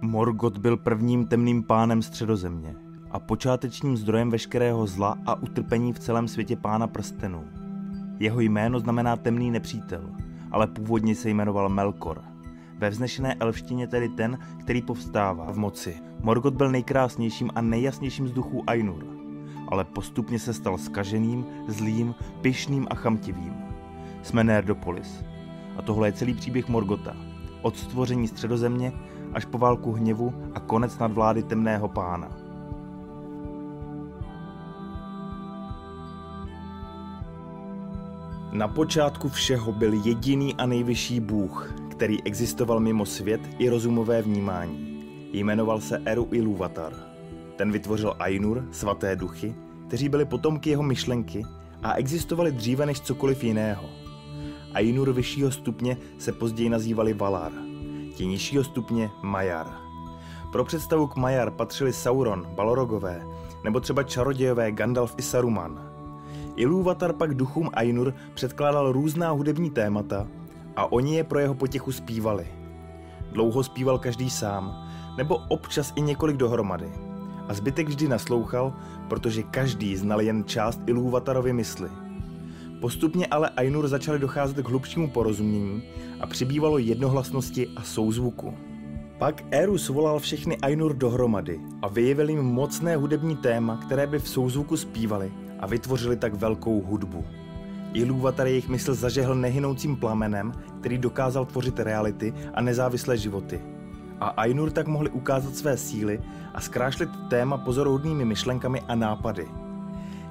Morgoth byl prvním temným pánem středozemě a počátečním zdrojem veškerého zla a utrpení v celém světě pána prstenů. Jeho jméno znamená temný nepřítel, ale původně se jmenoval Melkor. Ve vznešené elštině tedy ten, který povstává v moci. Morgoth byl nejkrásnějším a nejjasnějším z duchů Ainur, ale postupně se stal skaženým, zlým, pyšným a chamtivým. Jsme Nerdopolis. A tohle je celý příběh Morgota. Od stvoření středozemě až po válku hněvu a konec nadvlády temného pána. Na počátku všeho byl jediný a nejvyšší bůh, který existoval mimo svět i rozumové vnímání. Jmenoval se Eru Ilúvatar. Ten vytvořil Ainur, svaté duchy, kteří byli potomky jeho myšlenky a existovali dříve než cokoliv jiného. Ainur vyššího stupně se později nazývali Valar – ti nižšího stupně Majar. Pro představu k Majar patřili Sauron, Balorogové, nebo třeba čarodějové Gandalf i Saruman. Ilúvatar pak duchům Ainur předkládal různá hudební témata a oni je pro jeho potěchu zpívali. Dlouho zpíval každý sám, nebo občas i několik dohromady. A zbytek vždy naslouchal, protože každý znal jen část Ilúvatarovy mysli. Postupně ale Ainur začaly docházet k hlubšímu porozumění a přibývalo jednohlasnosti a souzvuku. Pak Erus volal všechny Ainur dohromady a vyjevil jim mocné hudební téma, které by v souzvuku zpívali a vytvořili tak velkou hudbu. Ilúvatar jejich mysl zažehl nehynoucím plamenem, který dokázal tvořit reality a nezávislé životy. A Ainur tak mohli ukázat své síly a zkrášlit téma pozoruhodnými myšlenkami a nápady –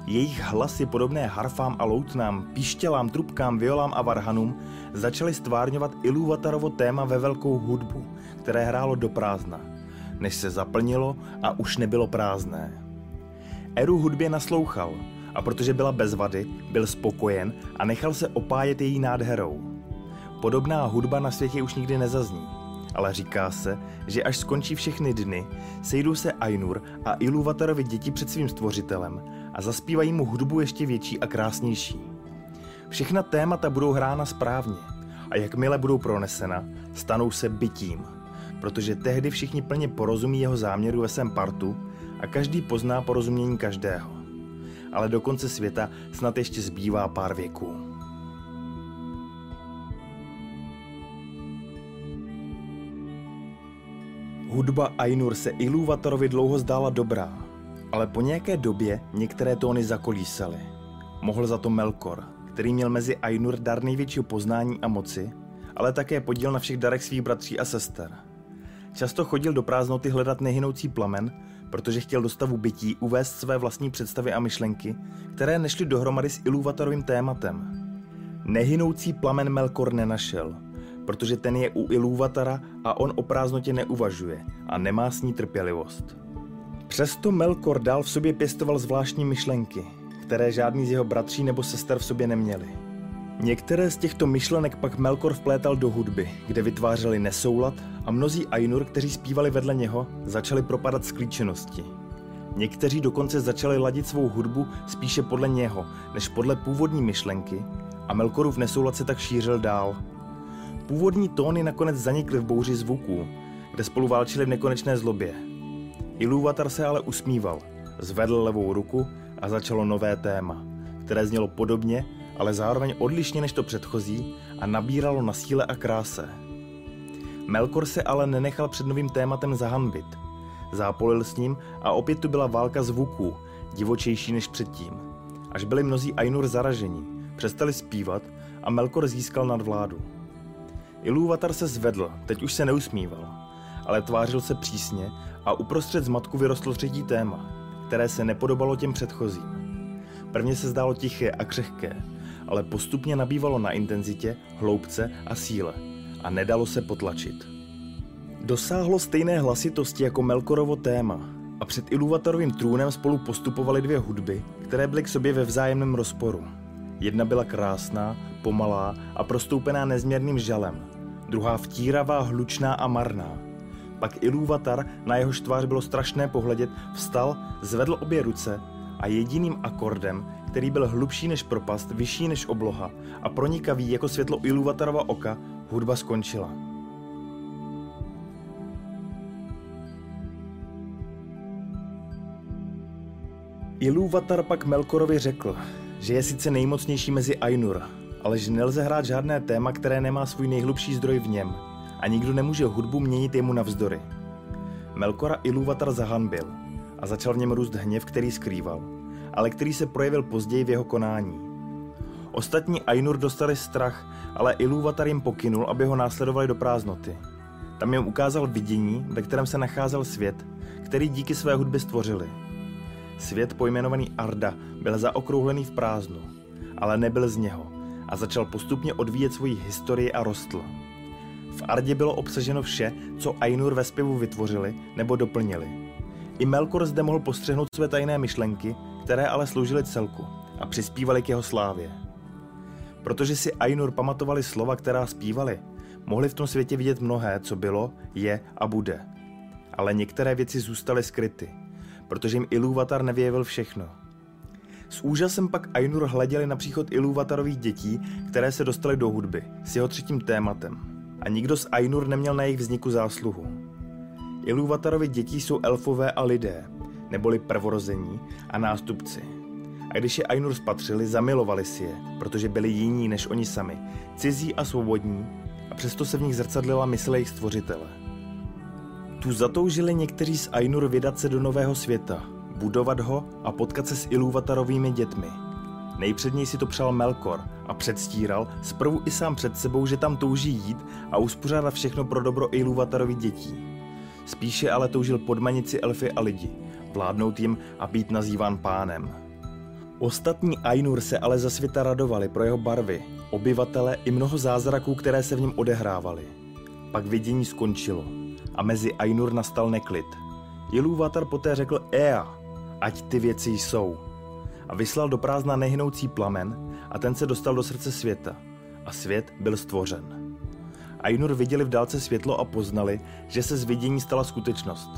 jejich hlasy podobné harfám a loutnám, pištělám, trubkám, violám a varhanům začaly stvárňovat Ilúvatarovo téma ve velkou hudbu, které hrálo do prázdna, než se zaplnilo a už nebylo prázdné. Eru hudbě naslouchal a protože byla bez vady, byl spokojen a nechal se opájet její nádherou. Podobná hudba na světě už nikdy nezazní, ale říká se, že až skončí všechny dny, sejdou se Ainur a Ilúvatarovi děti před svým stvořitelem a zaspívají mu hudbu ještě větší a krásnější. Všechna témata budou hrána správně a jakmile budou pronesena, stanou se bytím, protože tehdy všichni plně porozumí jeho záměru ve svém partu a každý pozná porozumění každého. Ale do konce světa snad ještě zbývá pár věků. Hudba Ainur se Ilúvatorovi dlouho zdála dobrá, ale po nějaké době některé tóny zakolísaly. Mohl za to Melkor, který měl mezi Ainur dar největšího poznání a moci, ale také podíl na všech darech svých bratří a sester. Často chodil do prázdnoty hledat nehynoucí plamen, protože chtěl do stavu bytí uvést své vlastní představy a myšlenky, které nešly dohromady s Ilúvatorovým tématem. Nehynoucí plamen Melkor nenašel, protože ten je u Ilúvatara a on o prázdnotě neuvažuje a nemá s ní trpělivost. Přesto Melkor dál v sobě pěstoval zvláštní myšlenky, které žádný z jeho bratří nebo sester v sobě neměli. Některé z těchto myšlenek pak Melkor vplétal do hudby, kde vytvářeli nesoulad a mnozí Ainur, kteří zpívali vedle něho, začali propadat z klíčenosti. Někteří dokonce začali ladit svou hudbu spíše podle něho, než podle původní myšlenky a Melkorův nesoulad se tak šířil dál. Původní tóny nakonec zanikly v bouři zvuků, kde spolu válčili v nekonečné zlobě – Ilúvatar se ale usmíval, zvedl levou ruku a začalo nové téma, které znělo podobně, ale zároveň odlišně než to předchozí a nabíralo na síle a kráse. Melkor se ale nenechal před novým tématem zahanbit. Zápolil s ním a opět tu byla válka zvuků, divočejší než předtím. Až byli mnozí Ainur zaraženi, přestali zpívat a Melkor získal nadvládu. Ilúvatar se zvedl, teď už se neusmíval, ale tvářil se přísně a uprostřed zmatku vyrostlo třetí téma, které se nepodobalo těm předchozím. Prvně se zdálo tiché a křehké, ale postupně nabývalo na intenzitě, hloubce a síle a nedalo se potlačit. Dosáhlo stejné hlasitosti jako Melkorovo téma a před Iluvatorovým trůnem spolu postupovaly dvě hudby, které byly k sobě ve vzájemném rozporu. Jedna byla krásná, pomalá a prostoupená nezměrným žalem, druhá vtíravá, hlučná a marná – pak Ilúvatar, na jehož tvář bylo strašné pohledět, vstal, zvedl obě ruce a jediným akordem, který byl hlubší než propast, vyšší než obloha a pronikavý jako světlo Ilúvatarova oka, hudba skončila. Ilúvatar pak Melkorovi řekl, že je sice nejmocnější mezi Ainur, ale že nelze hrát žádné téma, které nemá svůj nejhlubší zdroj v něm – a nikdo nemůže hudbu měnit jemu navzdory. Melkora Ilúvatar zahanbil a začal v něm růst hněv, který skrýval, ale který se projevil později v jeho konání. Ostatní Ainur dostali strach, ale Ilúvatar jim pokynul, aby ho následovali do prázdnoty. Tam jim ukázal vidění, ve kterém se nacházel svět, který díky své hudbě stvořili. Svět pojmenovaný Arda byl zaokrouhlený v prázdnu, ale nebyl z něho a začal postupně odvíjet svoji historii a rostl. V Ardě bylo obsaženo vše, co Ainur ve zpěvu vytvořili nebo doplnili. I Melkor zde mohl postřehnout své tajné myšlenky, které ale sloužily celku a přispívaly k jeho slávě. Protože si Ainur pamatovali slova, která zpívali, mohli v tom světě vidět mnohé, co bylo, je a bude. Ale některé věci zůstaly skryty, protože jim Ilúvatar nevyjevil všechno. S úžasem pak Ainur hleděli na příchod Ilúvatarových dětí, které se dostaly do hudby, s jeho třetím tématem. A nikdo z Ainur neměl na jejich vzniku zásluhu. Ilúvatarovi děti jsou elfové a lidé, neboli prvorození a nástupci. A když je Ainur spatřili, zamilovali si je, protože byli jiní než oni sami, cizí a svobodní, a přesto se v nich zrcadlila mysl jejich stvořitele. Tu zatoužili někteří z Ainur vydat se do nového světa, budovat ho a potkat se s Ilúvatarovými dětmi. Nejpředněji si to přál Melkor a předstíral zprvu i sám před sebou, že tam touží jít a uspořádat všechno pro dobro Ilúvatarových dětí. Spíše ale toužil podmanit si elfy a lidi, vládnout jim a být nazýván pánem. Ostatní Ainur se ale za světa radovali pro jeho barvy, obyvatele i mnoho zázraků, které se v něm odehrávaly. Pak vidění skončilo a mezi Ainur nastal neklid. Ilúvatar poté řekl Ea, ať ty věci jsou. A vyslal do prázdna nehnoucí plamen a ten se dostal do srdce světa. A svět byl stvořen. Ainur viděli v dálce světlo a poznali, že se z vidění stala skutečnost.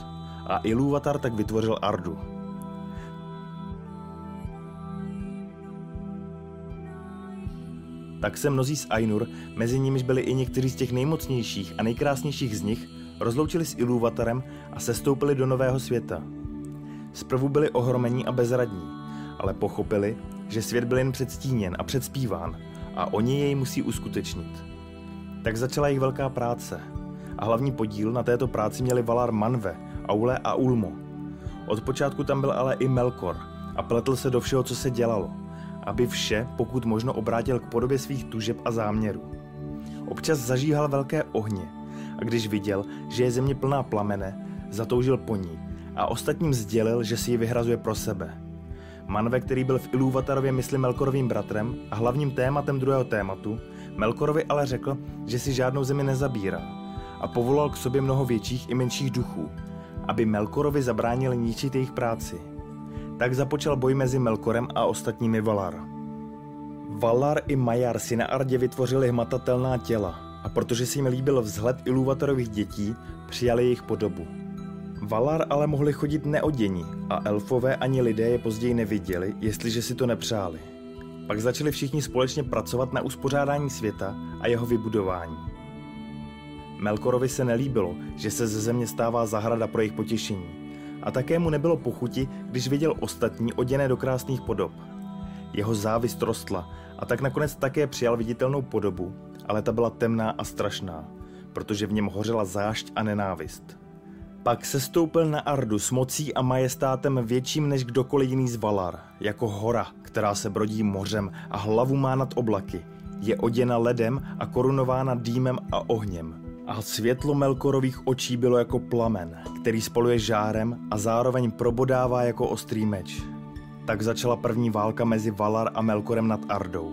A Ilúvatar tak vytvořil Ardu. Tak se mnozí z Ainur, mezi nimiž byli i někteří z těch nejmocnějších a nejkrásnějších z nich, rozloučili s Ilúvatarem a sestoupili do nového světa. Zprvu byli ohromení a bezradní, ale pochopili, že svět byl jen předstíněn a předspíván a oni jej musí uskutečnit. Tak začala jejich velká práce a hlavní podíl na této práci měli Valar Manve, Aule a Ulmo. Od počátku tam byl ale i Melkor a pletl se do všeho, co se dělalo, aby vše, pokud možno, obrátil k podobě svých tužeb a záměrů. Občas zažíhal velké ohně a když viděl, že je země plná plamene, zatoužil po ní a ostatním sdělil, že si ji vyhrazuje pro sebe. Manve, který byl v Ilúvatarově mysli Melkorovým bratrem a hlavním tématem druhého tématu, Melkorovi ale řekl, že si žádnou zemi nezabírá a povolal k sobě mnoho větších i menších duchů, aby Melkorovi zabránili ničit jejich práci. Tak započal boj mezi Melkorem a ostatními Valar. Valar i Majar si na Ardě vytvořili hmatatelná těla a protože si jim líbil vzhled Ilúvatarových dětí, přijali jejich podobu. Valar ale mohli chodit neodění a elfové ani lidé je později neviděli, jestliže si to nepřáli. Pak začali všichni společně pracovat na uspořádání světa a jeho vybudování. Melkorovi se nelíbilo, že se ze země stává zahrada pro jejich potěšení. A také mu nebylo pochuti, když viděl ostatní oděné do krásných podob. Jeho závist rostla a tak nakonec také přijal viditelnou podobu, ale ta byla temná a strašná, protože v něm hořela zášť a nenávist. Pak se stoupil na Ardu s mocí a majestátem větším než kdokoliv jiný z Valar, jako hora, která se brodí mořem a hlavu má nad oblaky. Je oděna ledem a korunována dýmem a ohněm. A světlo Melkorových očí bylo jako plamen, který spoluje žárem a zároveň probodává jako ostrý meč. Tak začala první válka mezi Valar a Melkorem nad Ardou.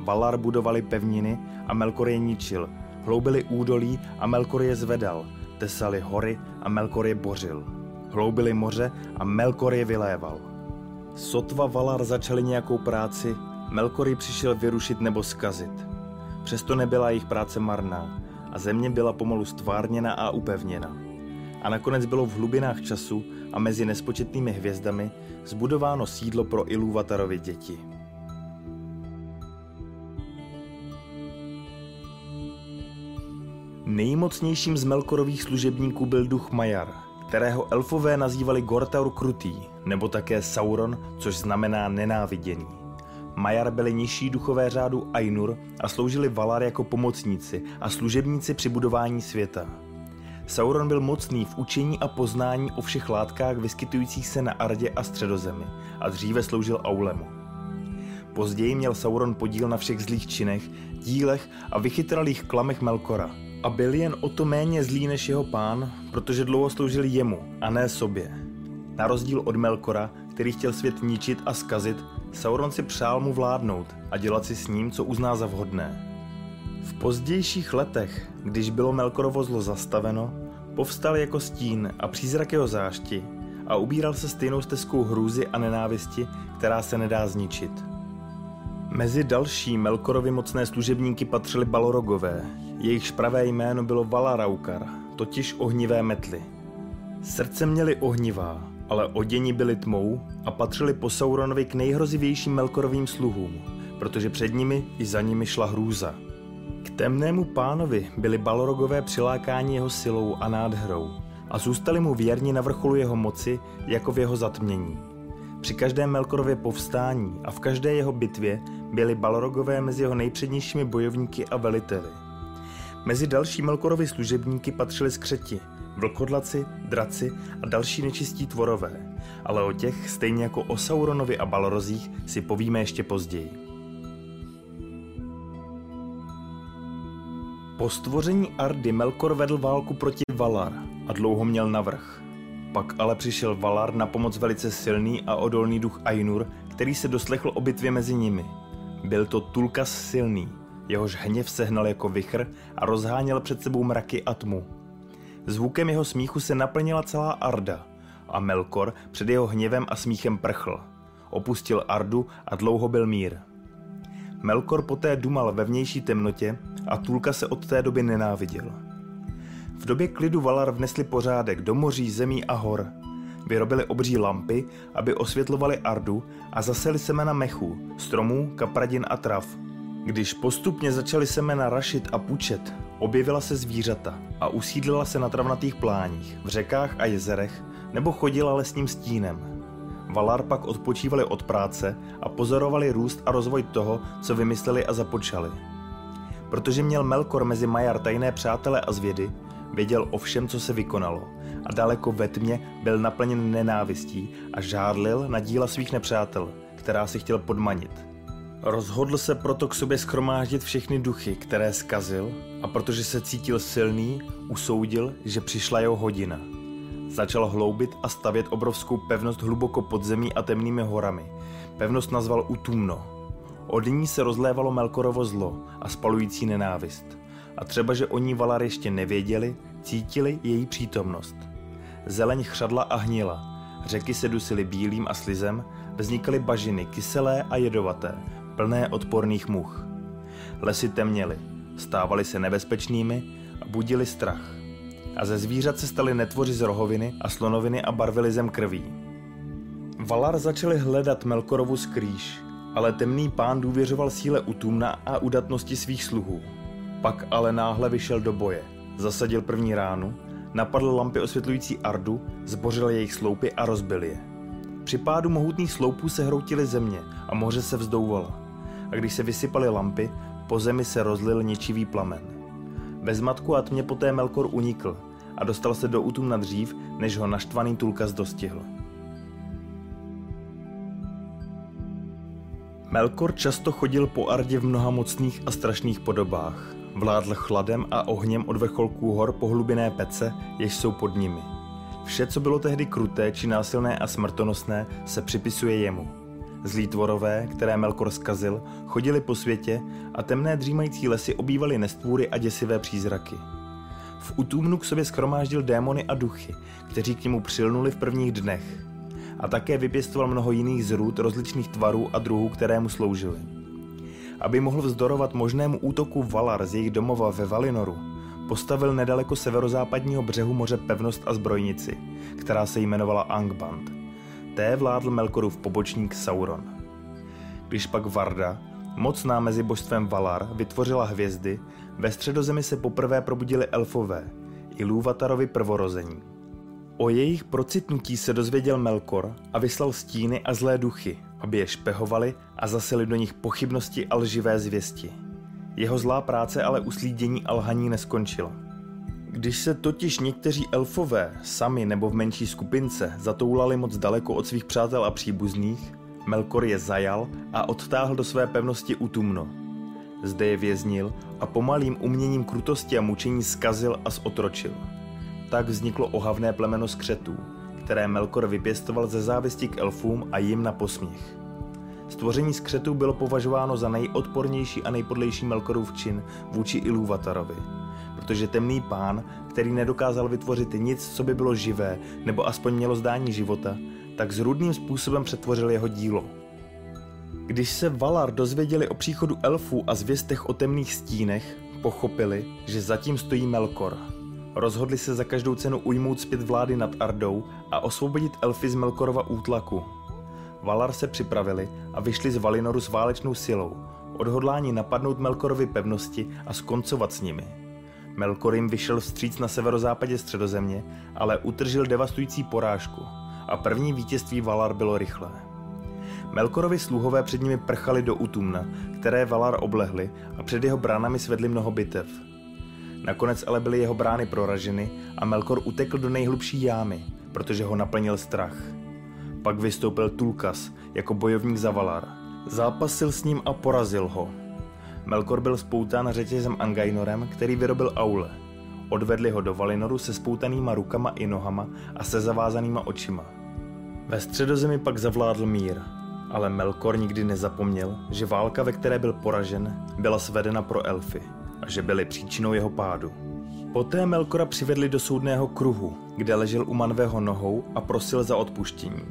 Valar budovali pevniny a Melkor je ničil, hloubili údolí a Melkor je zvedal, tesali hory a Melkor je bořil. Hloubili moře a Melkor je vyléval. Sotva Valar začali nějakou práci, Melkor ji přišel vyrušit nebo skazit. Přesto nebyla jejich práce marná a země byla pomalu stvárněna a upevněna. A nakonec bylo v hlubinách času a mezi nespočetnými hvězdami zbudováno sídlo pro Ilúvatarovi děti. Nejmocnějším z Melkorových služebníků byl duch Majar, kterého elfové nazývali Gortaur Krutý, nebo také Sauron, což znamená nenáviděný. Majar byli nižší duchové řádu Ainur a sloužili Valar jako pomocníci a služebníci při budování světa. Sauron byl mocný v učení a poznání o všech látkách vyskytujících se na Ardě a Středozemi a dříve sloužil Aulemu. Později měl Sauron podíl na všech zlých činech, dílech a vychytralých klamech Melkora a byl jen o to méně zlý než jeho pán, protože dlouho sloužil jemu a ne sobě. Na rozdíl od Melkora, který chtěl svět ničit a skazit, Sauron si přál mu vládnout a dělat si s ním, co uzná za vhodné. V pozdějších letech, když bylo Melkorovo zlo zastaveno, povstal jako stín a přízrak jeho zášti a ubíral se stejnou stezkou hrůzy a nenávisti, která se nedá zničit. Mezi další Melkorovi mocné služebníky patřili Balorogové. Jejich pravé jméno bylo Valaraukar, totiž ohnivé metly. Srdce měli ohnivá, ale oděni byli tmou a patřili po Sauronovi k nejhrozivějším Melkorovým sluhům, protože před nimi i za nimi šla hrůza. K temnému pánovi byli Balorogové přilákáni jeho silou a nádherou a zůstali mu věrni na vrcholu jeho moci jako v jeho zatmění. Při každém Melkorově povstání a v každé jeho bitvě byli Balrogové mezi jeho nejpřednějšími bojovníky a veliteli. Mezi další Melkorovi služebníky patřili skřeti, vlkodlaci, draci a další nečistí tvorové, ale o těch, stejně jako o Sauronovi a Balrozích, si povíme ještě později. Po stvoření Ardy Melkor vedl válku proti Valar a dlouho měl navrh. Pak ale přišel Valar na pomoc velice silný a odolný duch Ainur, který se doslechl o bitvě mezi nimi. Byl to Tulkas silný, jehož hněv sehnal jako vichr a rozháněl před sebou mraky a tmu. Zvukem jeho smíchu se naplnila celá Arda a Melkor před jeho hněvem a smíchem prchl. Opustil Ardu a dlouho byl mír. Melkor poté dumal ve vnější temnotě a Tulka se od té doby nenáviděl. V době klidu Valar vnesli pořádek do moří, zemí a hor. Vyrobili obří lampy, aby osvětlovali Ardu a zaseli semena mechů, stromů, kapradin a trav. Když postupně začaly semena rašit a pučet, objevila se zvířata a usídlila se na travnatých pláních, v řekách a jezerech, nebo chodila lesním stínem. Valar pak odpočívali od práce a pozorovali růst a rozvoj toho, co vymysleli a započali. Protože měl Melkor mezi Majar tajné přátele a zvědy, Věděl o všem, co se vykonalo a daleko ve tmě byl naplněn nenávistí a žádlil na díla svých nepřátel, která si chtěl podmanit. Rozhodl se proto k sobě schromáždit všechny duchy, které skazil a protože se cítil silný, usoudil, že přišla jeho hodina. Začal hloubit a stavět obrovskou pevnost hluboko pod zemí a temnými horami. Pevnost nazval Utumno. Od ní se rozlévalo Melkorovo zlo a spalující nenávist a třeba, že oni Valar ještě nevěděli, cítili její přítomnost. Zeleň chřadla a hnila, řeky se dusily bílým a slizem, vznikaly bažiny kyselé a jedovaté, plné odporných much. Lesy temněly, stávaly se nebezpečnými a budili strach. A ze zvířat se staly netvoři z rohoviny a slonoviny a barvili zem krví. Valar začali hledat Melkorovu skrýž, ale temný pán důvěřoval síle Utumna a udatnosti svých sluhů. Pak ale náhle vyšel do boje. Zasadil první ránu, napadl lampy osvětlující Ardu, zbořil jejich sloupy a rozbil je. Při pádu mohutných sloupů se hroutily země a moře se vzdouvalo. A když se vysypaly lampy, po zemi se rozlil ničivý plamen. Bez matku a tmě poté Melkor unikl a dostal se do útum na dřív, než ho naštvaný Tulkas dostihl. Melkor často chodil po Ardě v mnoha mocných a strašných podobách. Vládl chladem a ohněm od vrcholků hor po hlubiné pece, jež jsou pod nimi. Vše, co bylo tehdy kruté či násilné a smrtonosné, se připisuje jemu. Zlí tvorové, které Melkor zkazil, chodili po světě a temné dřímající lesy obývaly nestvůry a děsivé přízraky. V Utumnu k sobě skromáždil démony a duchy, kteří k němu přilnuli v prvních dnech. A také vypěstoval mnoho jiných zrůd rozličných tvarů a druhů, které mu sloužily aby mohl vzdorovat možnému útoku Valar z jejich domova ve Valinoru, postavil nedaleko severozápadního břehu moře pevnost a zbrojnici, která se jmenovala Angband. Té vládl Melkorův pobočník Sauron. Když pak Varda, mocná mezi božstvem Valar, vytvořila hvězdy, ve středozemi se poprvé probudili elfové, i Lúvatarovi prvorození. O jejich procitnutí se dozvěděl Melkor a vyslal stíny a zlé duchy, aby je špehovali a zaseli do nich pochybnosti a lživé zvěsti. Jeho zlá práce ale uslídění a lhaní neskončila. Když se totiž někteří elfové, sami nebo v menší skupince, zatoulali moc daleko od svých přátel a příbuzných, Melkor je zajal a odtáhl do své pevnosti Utumno. Zde je věznil a pomalým uměním krutosti a mučení skazil a zotročil. Tak vzniklo ohavné plemeno skřetů, které Melkor vypěstoval ze závisti k elfům a jim na posměch. Stvoření skřetů bylo považováno za nejodpornější a nejpodlejší Melkorův čin vůči Ilúvatarovi, protože temný pán, který nedokázal vytvořit nic, co by bylo živé nebo aspoň mělo zdání života, tak zrůdným způsobem přetvořil jeho dílo. Když se Valar dozvěděli o příchodu elfů a zvěstech o temných stínech, pochopili, že zatím stojí Melkor. Rozhodli se za každou cenu ujmout zpět vlády nad Ardou a osvobodit elfy z Melkorova útlaku. Valar se připravili a vyšli z Valinoru s válečnou silou, odhodlání napadnout Melkorovi pevnosti a skoncovat s nimi. Melkor jim vyšel vstříc na severozápadě středozemě, ale utržil devastující porážku a první vítězství Valar bylo rychlé. Melkorovi sluhové před nimi prchali do Utumna, které Valar oblehli a před jeho bránami svedli mnoho bitev. Nakonec ale byly jeho brány proraženy a Melkor utekl do nejhlubší jámy, protože ho naplnil strach. Pak vystoupil Tulkas jako bojovník za Valar. Zápasil s ním a porazil ho. Melkor byl spoután řetězem Angainorem, který vyrobil Aule. Odvedli ho do Valinoru se spoutanýma rukama i nohama a se zavázanýma očima. Ve středozemi pak zavládl mír, ale Melkor nikdy nezapomněl, že válka, ve které byl poražen, byla svedena pro elfy a že byly příčinou jeho pádu. Poté Melkora přivedli do soudného kruhu, kde ležel u Manveho nohou a prosil za odpuštění.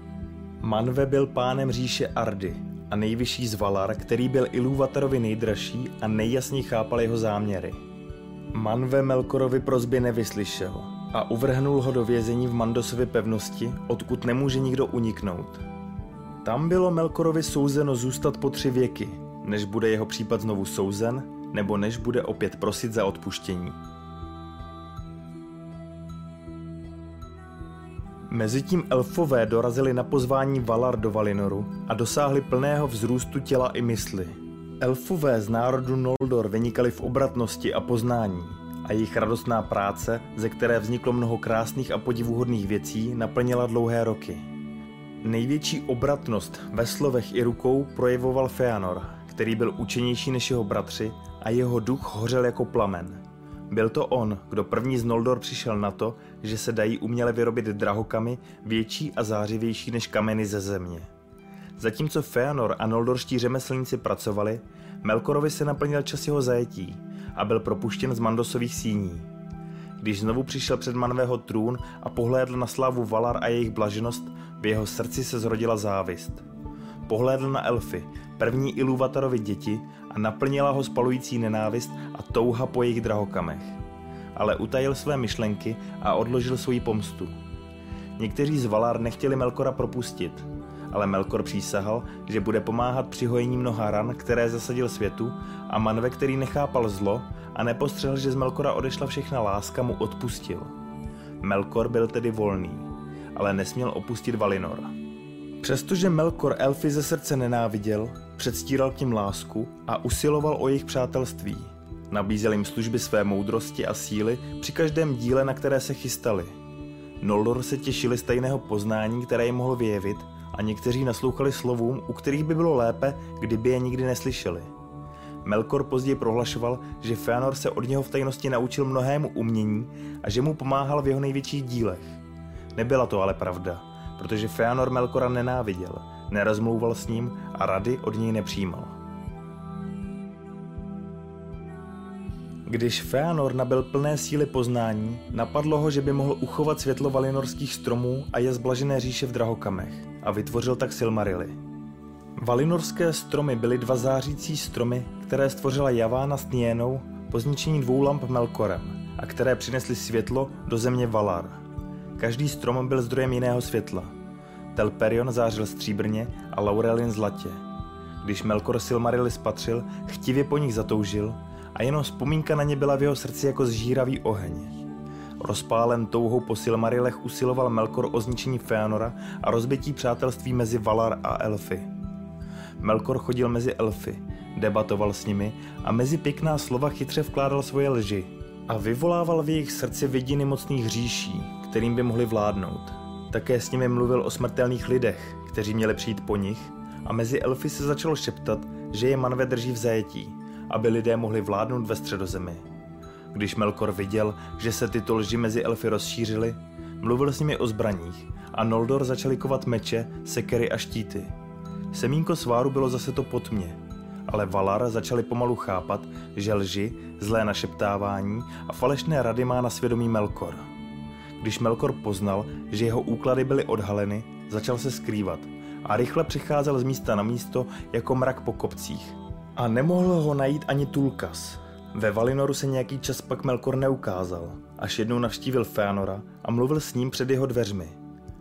Manve byl pánem říše Ardy a nejvyšší z Valar, který byl Ilúvatarovi nejdražší a nejjasněji chápal jeho záměry. Manve Melkorovi prozby nevyslyšel a uvrhnul ho do vězení v Mandosově pevnosti, odkud nemůže nikdo uniknout. Tam bylo Melkorovi souzeno zůstat po tři věky, než bude jeho případ znovu souzen, nebo než bude opět prosit za odpuštění. Mezitím elfové dorazili na pozvání Valar do Valinoru a dosáhli plného vzrůstu těla i mysli. Elfové z národu Noldor vynikali v obratnosti a poznání a jejich radostná práce, ze které vzniklo mnoho krásných a podivuhodných věcí, naplnila dlouhé roky. Největší obratnost ve slovech i rukou projevoval Feanor, který byl učenější než jeho bratři a jeho duch hořel jako plamen. Byl to on, kdo první z Noldor přišel na to, že se dají uměle vyrobit drahokamy větší a zářivější než kameny ze země. Zatímco Feanor a noldorští řemeslníci pracovali, Melkorovi se naplnil čas jeho zajetí a byl propuštěn z Mandosových síní. Když znovu přišel před Manvého trůn a pohlédl na slávu Valar a jejich blaženost, v jeho srdci se zrodila závist. Pohlédl na elfy, první Ilúvatarovi děti a naplnila ho spalující nenávist a touha po jejich drahokamech. Ale utajil své myšlenky a odložil svoji pomstu. Někteří z Valar nechtěli Melkora propustit, ale Melkor přísahal, že bude pomáhat při hojení mnoha ran, které zasadil světu a Manve, který nechápal zlo a nepostřehl, že z Melkora odešla všechna láska, mu odpustil. Melkor byl tedy volný, ale nesměl opustit Valinor. Přestože Melkor elfy ze srdce nenáviděl, předstíral k ním lásku a usiloval o jejich přátelství. Nabízel jim služby své moudrosti a síly při každém díle, na které se chystali. Noldor se těšili stejného poznání, které jim mohl vyjevit, a někteří naslouchali slovům, u kterých by bylo lépe, kdyby je nikdy neslyšeli. Melkor později prohlašoval, že Feanor se od něho v tajnosti naučil mnohému umění a že mu pomáhal v jeho největších dílech. Nebyla to ale pravda, protože Feanor Melkora nenáviděl, nerozmlouval s ním a rady od něj nepřijímal. Když Feanor nabil plné síly poznání, napadlo ho, že by mohl uchovat světlo valinorských stromů a je zblažené říše v drahokamech a vytvořil tak Silmarily. Valinorské stromy byly dva zářící stromy, které stvořila Javána s Niénou po zničení dvou lamp Melkorem a které přinesly světlo do země Valar. Každý strom byl zdrojem jiného světla. Telperion zářil stříbrně a Laurelin zlatě. Když Melkor Silmarily spatřil, chtivě po nich zatoužil a jenom vzpomínka na ně byla v jeho srdci jako zžíravý oheň. Rozpálen touhou po Silmarilech usiloval Melkor o zničení Feanora a rozbití přátelství mezi Valar a Elfy. Melkor chodil mezi Elfy, debatoval s nimi a mezi pěkná slova chytře vkládal svoje lži a vyvolával v jejich srdci vidiny mocných říší, kterým by mohli vládnout. Také s nimi mluvil o smrtelných lidech, kteří měli přijít po nich a mezi elfy se začalo šeptat, že je Manve drží v zajetí, aby lidé mohli vládnout ve středozemi. Když Melkor viděl, že se tyto lži mezi elfy rozšířily, mluvil s nimi o zbraních a Noldor začali kovat meče, sekery a štíty. Semínko sváru bylo zase to potmě, ale Valar začali pomalu chápat, že lži, zlé našeptávání a falešné rady má na svědomí Melkor. Když Melkor poznal, že jeho úklady byly odhaleny, začal se skrývat a rychle přicházel z místa na místo jako mrak po kopcích. A nemohl ho najít ani Tulkas. Ve Valinoru se nějaký čas pak Melkor neukázal, až jednou navštívil Feanora a mluvil s ním před jeho dveřmi.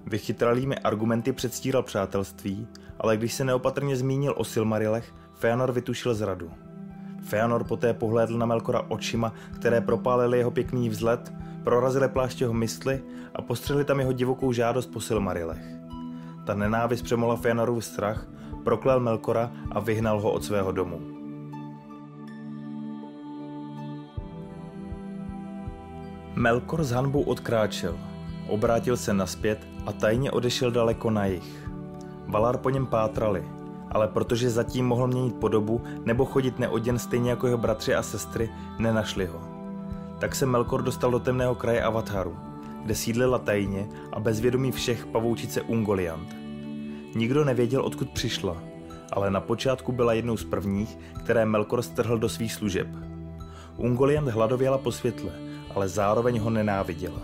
Vychytralými argumenty předstíral přátelství, ale když se neopatrně zmínil o Silmarilech, Feanor vytušil zradu. Feanor poté pohlédl na Melkora očima, které propálily jeho pěkný vzlet, prorazily pláště jeho mysli a postřehli tam jeho divokou žádost po Silmarilech. Ta nenávist přemohla Feanorův strach, proklel Melkora a vyhnal ho od svého domu. Melkor s hanbou odkráčel, obrátil se naspět a tajně odešel daleko na jih. Valar po něm pátrali – ale protože zatím mohl měnit podobu nebo chodit neoděn stejně jako jeho bratři a sestry, nenašli ho. Tak se Melkor dostal do temného kraje Avatharu, kde sídlila tajně a bez vědomí všech pavoučice Ungoliant. Nikdo nevěděl, odkud přišla, ale na počátku byla jednou z prvních, které Melkor strhl do svých služeb. Ungoliant hladověla po světle, ale zároveň ho nenáviděla.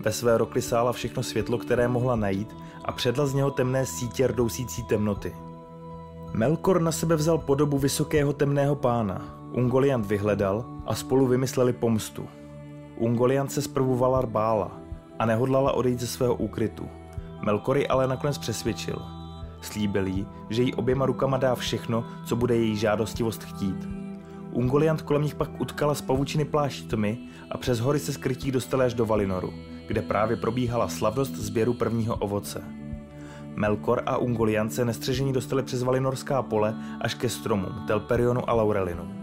Ve své rokli sála všechno světlo, které mohla najít a předla z něho temné sítě rdousící temnoty – Melkor na sebe vzal podobu vysokého temného pána. Ungoliant vyhledal a spolu vymysleli pomstu. Ungoliant se zprvu Valar bála a nehodlala odejít ze svého úkrytu. Melkory ale nakonec přesvědčil. Slíbil jí, že jí oběma rukama dá všechno, co bude její žádostivost chtít. Ungoliant kolem nich pak utkala z pavučiny plášť tmy a přes hory se skrytí dostali až do Valinoru, kde právě probíhala slavnost sběru prvního ovoce. Melkor a Ungoliant se nestřežení dostali přes Valinorská pole až ke stromům Telperionu a Laurelinu.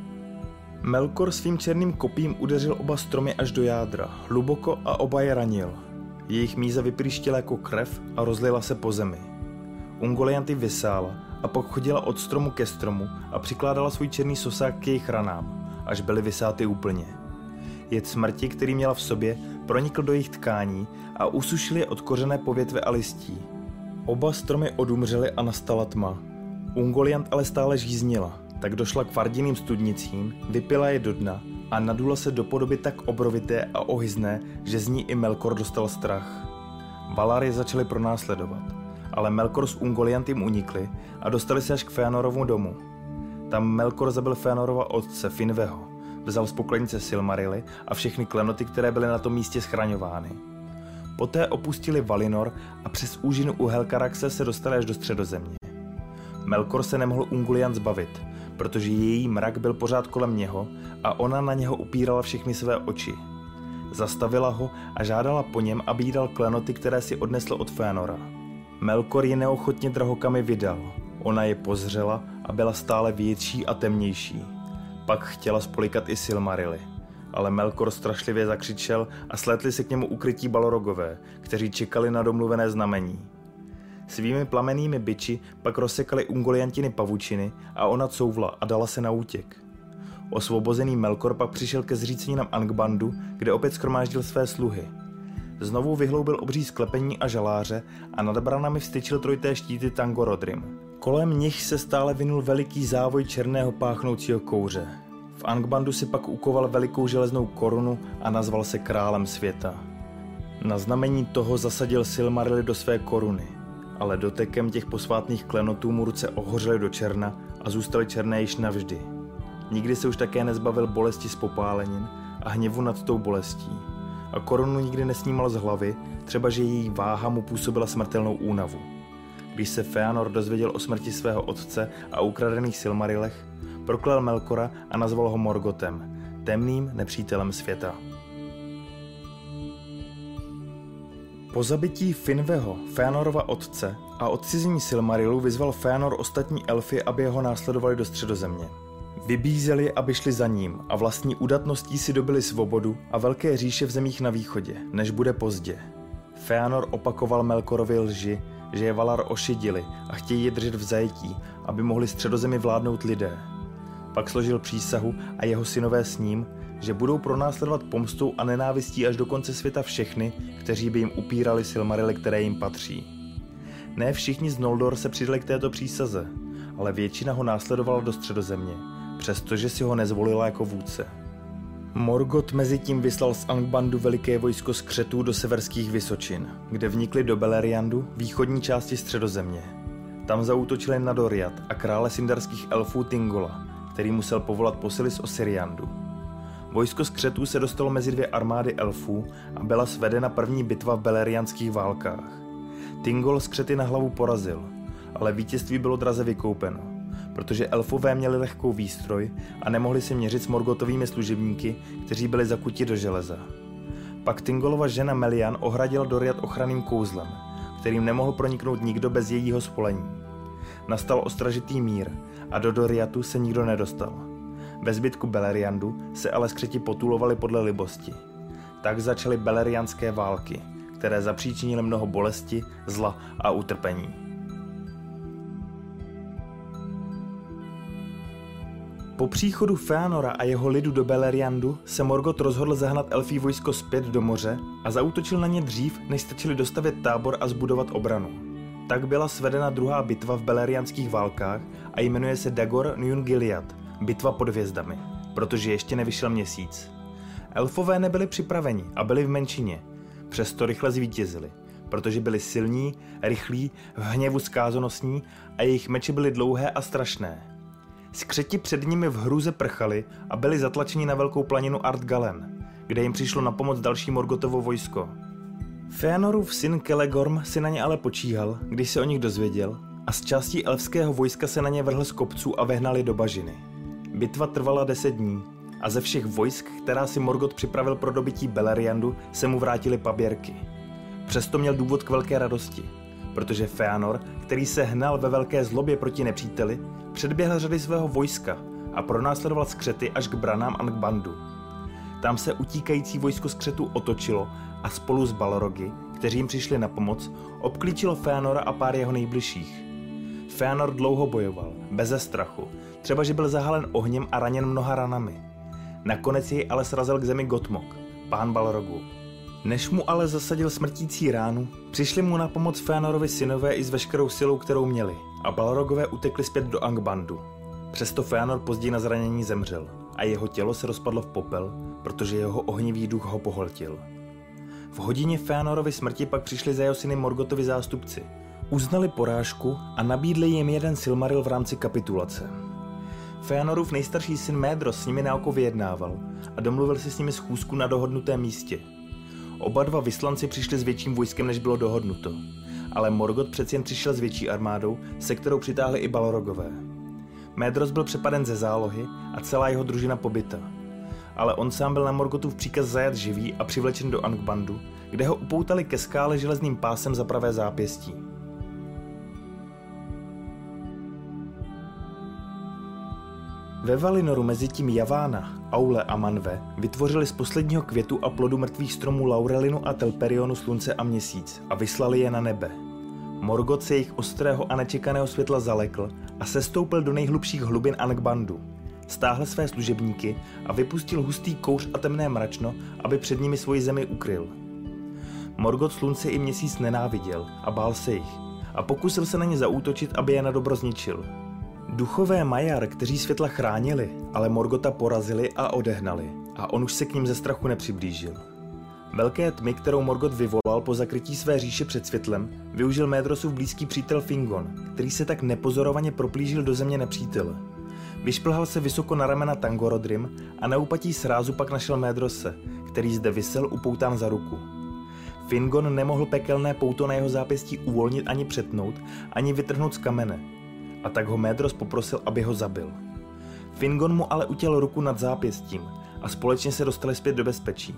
Melkor svým černým kopím udeřil oba stromy až do jádra, hluboko a oba je ranil. Jejich míza vypříštila jako krev a rozlila se po zemi. Ungolianty vysála a pak chodila od stromu ke stromu a přikládala svůj černý sosák k jejich ranám, až byly vysáty úplně. Jed smrti, který měla v sobě, pronikl do jejich tkání a usušil je od kořené povětve a listí. Oba stromy odumřely a nastala tma. Ungoliant ale stále žíznila, tak došla k fardinným studnicím, vypila je do dna a nadula se do podoby tak obrovité a ohyzné, že z ní i Melkor dostal strach. Valar je začali pronásledovat, ale Melkor s Ungoliantem unikli a dostali se až k Feanorovu domu. Tam Melkor zabil Feanorova otce Finveho, vzal z poklenice Silmarily a všechny klenoty, které byly na tom místě schraňovány. Poté opustili Valinor a přes úžinu u Helkaraxe se dostali až do středozemě. Melkor se nemohl Ungulian zbavit, protože její mrak byl pořád kolem něho a ona na něho upírala všechny své oči. Zastavila ho a žádala po něm, aby jí dal klenoty, které si odnesl od Fénora. Melkor je neochotně drahokami vydal. Ona je pozřela a byla stále větší a temnější. Pak chtěla spolikat i Silmarily ale Melkor strašlivě zakřičel a slétli se k němu ukrytí balorogové, kteří čekali na domluvené znamení. Svými plamenými byči pak rozsekali ungoliantiny pavučiny a ona couvla a dala se na útěk. Osvobozený Melkor pak přišel ke zříceninám Angbandu, kde opět skromáždil své sluhy. Znovu vyhloubil obří sklepení a žaláře a nad branami vstyčil trojité štíty Tangorodrim. Kolem nich se stále vinul veliký závoj černého páchnoucího kouře. V Angbandu si pak ukoval velikou železnou korunu a nazval se králem světa. Na znamení toho zasadil Silmarily do své koruny, ale dotekem těch posvátných klenotů mu ruce ohořely do černa a zůstaly černé již navždy. Nikdy se už také nezbavil bolesti z popálenin a hněvu nad tou bolestí. A korunu nikdy nesnímal z hlavy, třeba že její váha mu působila smrtelnou únavu. Když se Feanor dozvěděl o smrti svého otce a ukradených Silmarilech, proklel Melkora a nazval ho Morgotem, temným nepřítelem světa. Po zabití Finveho, Feanorova otce, a odcizení Silmarilu vyzval Feanor ostatní elfy, aby jeho následovali do středozemě. Vybízeli, aby šli za ním a vlastní udatností si dobili svobodu a velké říše v zemích na východě, než bude pozdě. Feanor opakoval Melkorovi lži, že je Valar ošidili a chtějí je držet v zajetí, aby mohli středozemi vládnout lidé. Pak složil přísahu a jeho synové s ním, že budou pronásledovat pomstou a nenávistí až do konce světa všechny, kteří by jim upírali Silmarily, které jim patří. Ne všichni z Noldor se přidali k této přísaze, ale většina ho následovala do středozemě, přestože si ho nezvolila jako vůdce. Morgot mezi tím vyslal z Angbandu veliké vojsko skřetů do severských Vysočin, kde vnikli do Beleriandu, východní části středozemě. Tam zaútočili na Doriat a krále sindarských elfů Tingola, který musel povolat posily z Osiriandu. Vojsko skřetů se dostalo mezi dvě armády elfů a byla svedena první bitva v belerianských válkách. Tingol skřety na hlavu porazil, ale vítězství bylo draze vykoupeno, protože elfové měli lehkou výstroj a nemohli si měřit s Morgotovými služebníky, kteří byli zakuti do železa. Pak Tingolova žena Melian ohradila Doriat ochranným kouzlem, kterým nemohl proniknout nikdo bez jejího spolení. Nastal ostražitý mír a do Doriatu se nikdo nedostal. Ve zbytku Beleriandu se ale skřeti potulovali podle libosti. Tak začaly belerianské války, které zapříčinily mnoho bolesti, zla a utrpení. Po příchodu Feanora a jeho lidu do Beleriandu se Morgoth rozhodl zahnat elfí vojsko zpět do moře a zautočil na ně dřív, než stačili dostavit tábor a zbudovat obranu. Tak byla svedena druhá bitva v belerianských válkách a jmenuje se Dagor Njun Gilead, bitva pod hvězdami, protože ještě nevyšel měsíc. Elfové nebyli připraveni a byli v menšině, přesto rychle zvítězili, protože byli silní, rychlí, v hněvu skázonosní a jejich meče byly dlouhé a strašné. Skřeti před nimi v hruze prchali a byli zatlačeni na velkou planinu Artgalen, kde jim přišlo na pomoc další Morgotovo vojsko. Feanorův syn Kelegorm si na ně ale počíhal, když se o nich dozvěděl a z částí elfského vojska se na ně vrhl z kopců a vehnali do bažiny. Bitva trvala deset dní a ze všech vojsk, která si Morgot připravil pro dobytí Beleriandu, se mu vrátili paběrky. Přesto měl důvod k velké radosti, protože Feanor, který se hnal ve velké zlobě proti nepříteli, předběhl řady svého vojska a pronásledoval skřety až k branám Angbbandu. Tam se utíkající vojsko skřetu otočilo a spolu s Balrogy, kteří jim přišli na pomoc, obklíčilo Feanora a pár jeho nejbližších. Feanor dlouho bojoval, beze strachu, třeba že byl zahalen ohněm a raněn mnoha ranami. Nakonec jej ale srazil k zemi Gotmok, pán Balrogu. Než mu ale zasadil smrtící ránu, přišli mu na pomoc Feanorovi synové i s veškerou silou, kterou měli, a Balrogové utekli zpět do Angbandu. Přesto Feanor později na zranění zemřel a jeho tělo se rozpadlo v popel, protože jeho ohnivý duch ho pohltil. V hodině Feanorovy smrti pak přišli za jeho syny Morgotovi zástupci. Uznali porážku a nabídli jim jeden Silmaril v rámci kapitulace. Feanorův nejstarší syn Médros s nimi na oko vyjednával a domluvil si s nimi schůzku na dohodnutém místě. Oba dva vyslanci přišli s větším vojskem, než bylo dohodnuto, ale Morgoth přeci jen přišel s větší armádou, se kterou přitáhli i Balrogové. Médros byl přepaden ze zálohy a celá jeho družina pobyta. Ale on sám byl na Morgotův příkaz zajat živý a přivlečen do Angbandu, kde ho upoutali ke skále železným pásem za pravé zápěstí. Ve Valinoru mezi tím Javána, Aule a Manve vytvořili z posledního květu a plodu mrtvých stromů Laurelinu a Telperionu slunce a měsíc a vyslali je na nebe. Morgot se jejich ostrého a nečekaného světla zalekl a sestoupil do nejhlubších hlubin Angbandu. Stáhl své služebníky a vypustil hustý kouř a temné mračno, aby před nimi svoji zemi ukryl. Morgot slunce i měsíc nenáviděl a bál se jich a pokusil se na ně zaútočit, aby je na dobro zničil. Duchové Majar, kteří světla chránili, ale Morgota porazili a odehnali a on už se k ním ze strachu nepřiblížil. Velké tmy, kterou Morgot vyvolal po zakrytí své říše před světlem, využil Médrosův blízký přítel Fingon, který se tak nepozorovaně proplížil do země nepřítele. Vyšplhal se vysoko na ramena Tangorodrim a na úpatí srázu pak našel Médrose, který zde vysel upoután za ruku. Fingon nemohl pekelné pouto na jeho zápěstí uvolnit ani přetnout, ani vytrhnout z kamene, a tak ho Médros poprosil, aby ho zabil. Fingon mu ale utěl ruku nad zápěstím a společně se dostali zpět do bezpečí.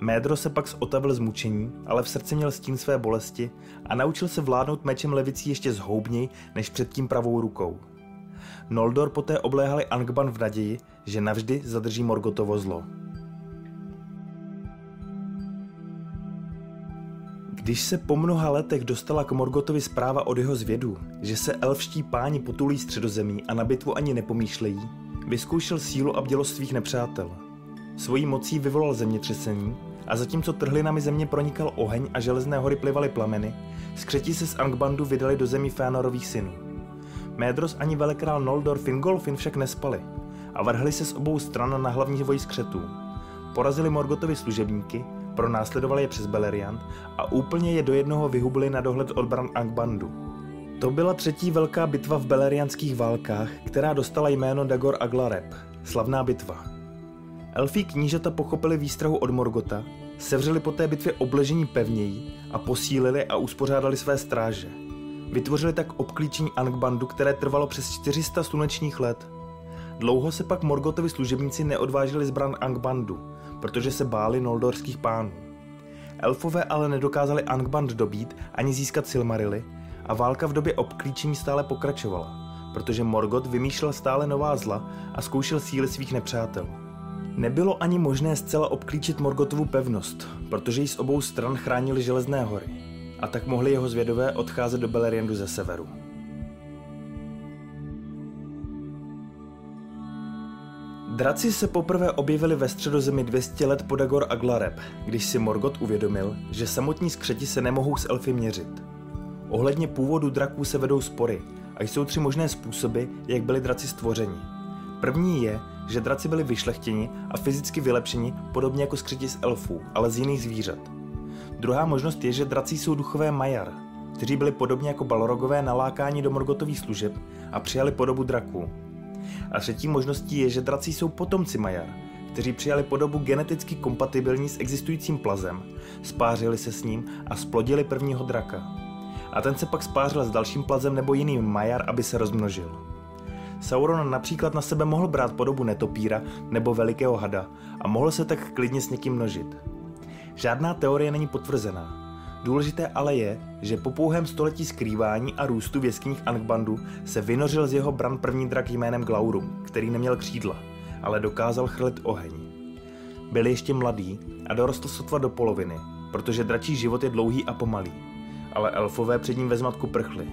Médro se pak zotavil z mučení, ale v srdci měl stín své bolesti a naučil se vládnout mečem levicí ještě zhoubněji než předtím pravou rukou. Noldor poté obléhali Angban v naději, že navždy zadrží Morgotovo zlo. Když se po mnoha letech dostala k Morgotovi zpráva od jeho zvědu, že se elfští páni potulí středozemí a na bitvu ani nepomýšlejí, vyzkoušel sílu a bdělost svých nepřátel. Svojí mocí vyvolal zemětřesení a zatímco trhlinami země pronikal oheň a železné hory plivaly plameny, skřeti se z Angbandu vydali do zemí Fénorových synů. Médros ani velekrál Noldor Fingolfin však nespali a vrhli se z obou stran na hlavní voj skřetů. Porazili Morgotovi služebníky, pronásledovali je přes Beleriand a úplně je do jednoho vyhubili na dohled odbran Angbandu. To byla třetí velká bitva v belerianských válkách, která dostala jméno Dagor Aglareb, slavná bitva. Elfí knížata pochopili výstrahu od Morgota, sevřeli po té bitvě obležení pevněji a posílili a uspořádali své stráže. Vytvořili tak obklíčení Angbandu, které trvalo přes 400 slunečních let. Dlouho se pak Morgotovi služebníci neodvážili zbran Angbandu, protože se báli noldorských pánů. Elfové ale nedokázali Angband dobít ani získat Silmarily a válka v době obklíčení stále pokračovala, protože Morgot vymýšlel stále nová zla a zkoušel síly svých nepřátel. Nebylo ani možné zcela obklíčit Morgotovu pevnost, protože ji z obou stran chránili železné hory a tak mohli jeho zvědové odcházet do Beleriandu ze severu. Draci se poprvé objevili ve středozemi 200 let po Dagor Aglareb, když si Morgot uvědomil, že samotní skřeti se nemohou s elfy měřit. Ohledně původu draků se vedou spory a jsou tři možné způsoby, jak byli draci stvořeni. První je, že draci byli vyšlechtěni a fyzicky vylepšeni podobně jako skřeti z elfů, ale z jiných zvířat. Druhá možnost je, že draci jsou duchové Majar, kteří byli podobně jako Balrogové nalákáni do Morgotových služeb a přijali podobu draků. A třetí možností je, že draci jsou potomci Majar, kteří přijali podobu geneticky kompatibilní s existujícím plazem, spářili se s ním a splodili prvního draka. A ten se pak spářil s dalším plazem nebo jiným Majar, aby se rozmnožil. Sauron například na sebe mohl brát podobu netopíra nebo velikého hada a mohl se tak klidně s někým množit. Žádná teorie není potvrzená. Důležité ale je, že po pouhém století skrývání a růstu v jeskyních Angbandu se vynořil z jeho bran první drak jménem Glaurum, který neměl křídla, ale dokázal chrlit oheň. Byl ještě mladý a dorostl sotva do poloviny, protože dračí život je dlouhý a pomalý. Ale elfové před ním ve zmatku prchli.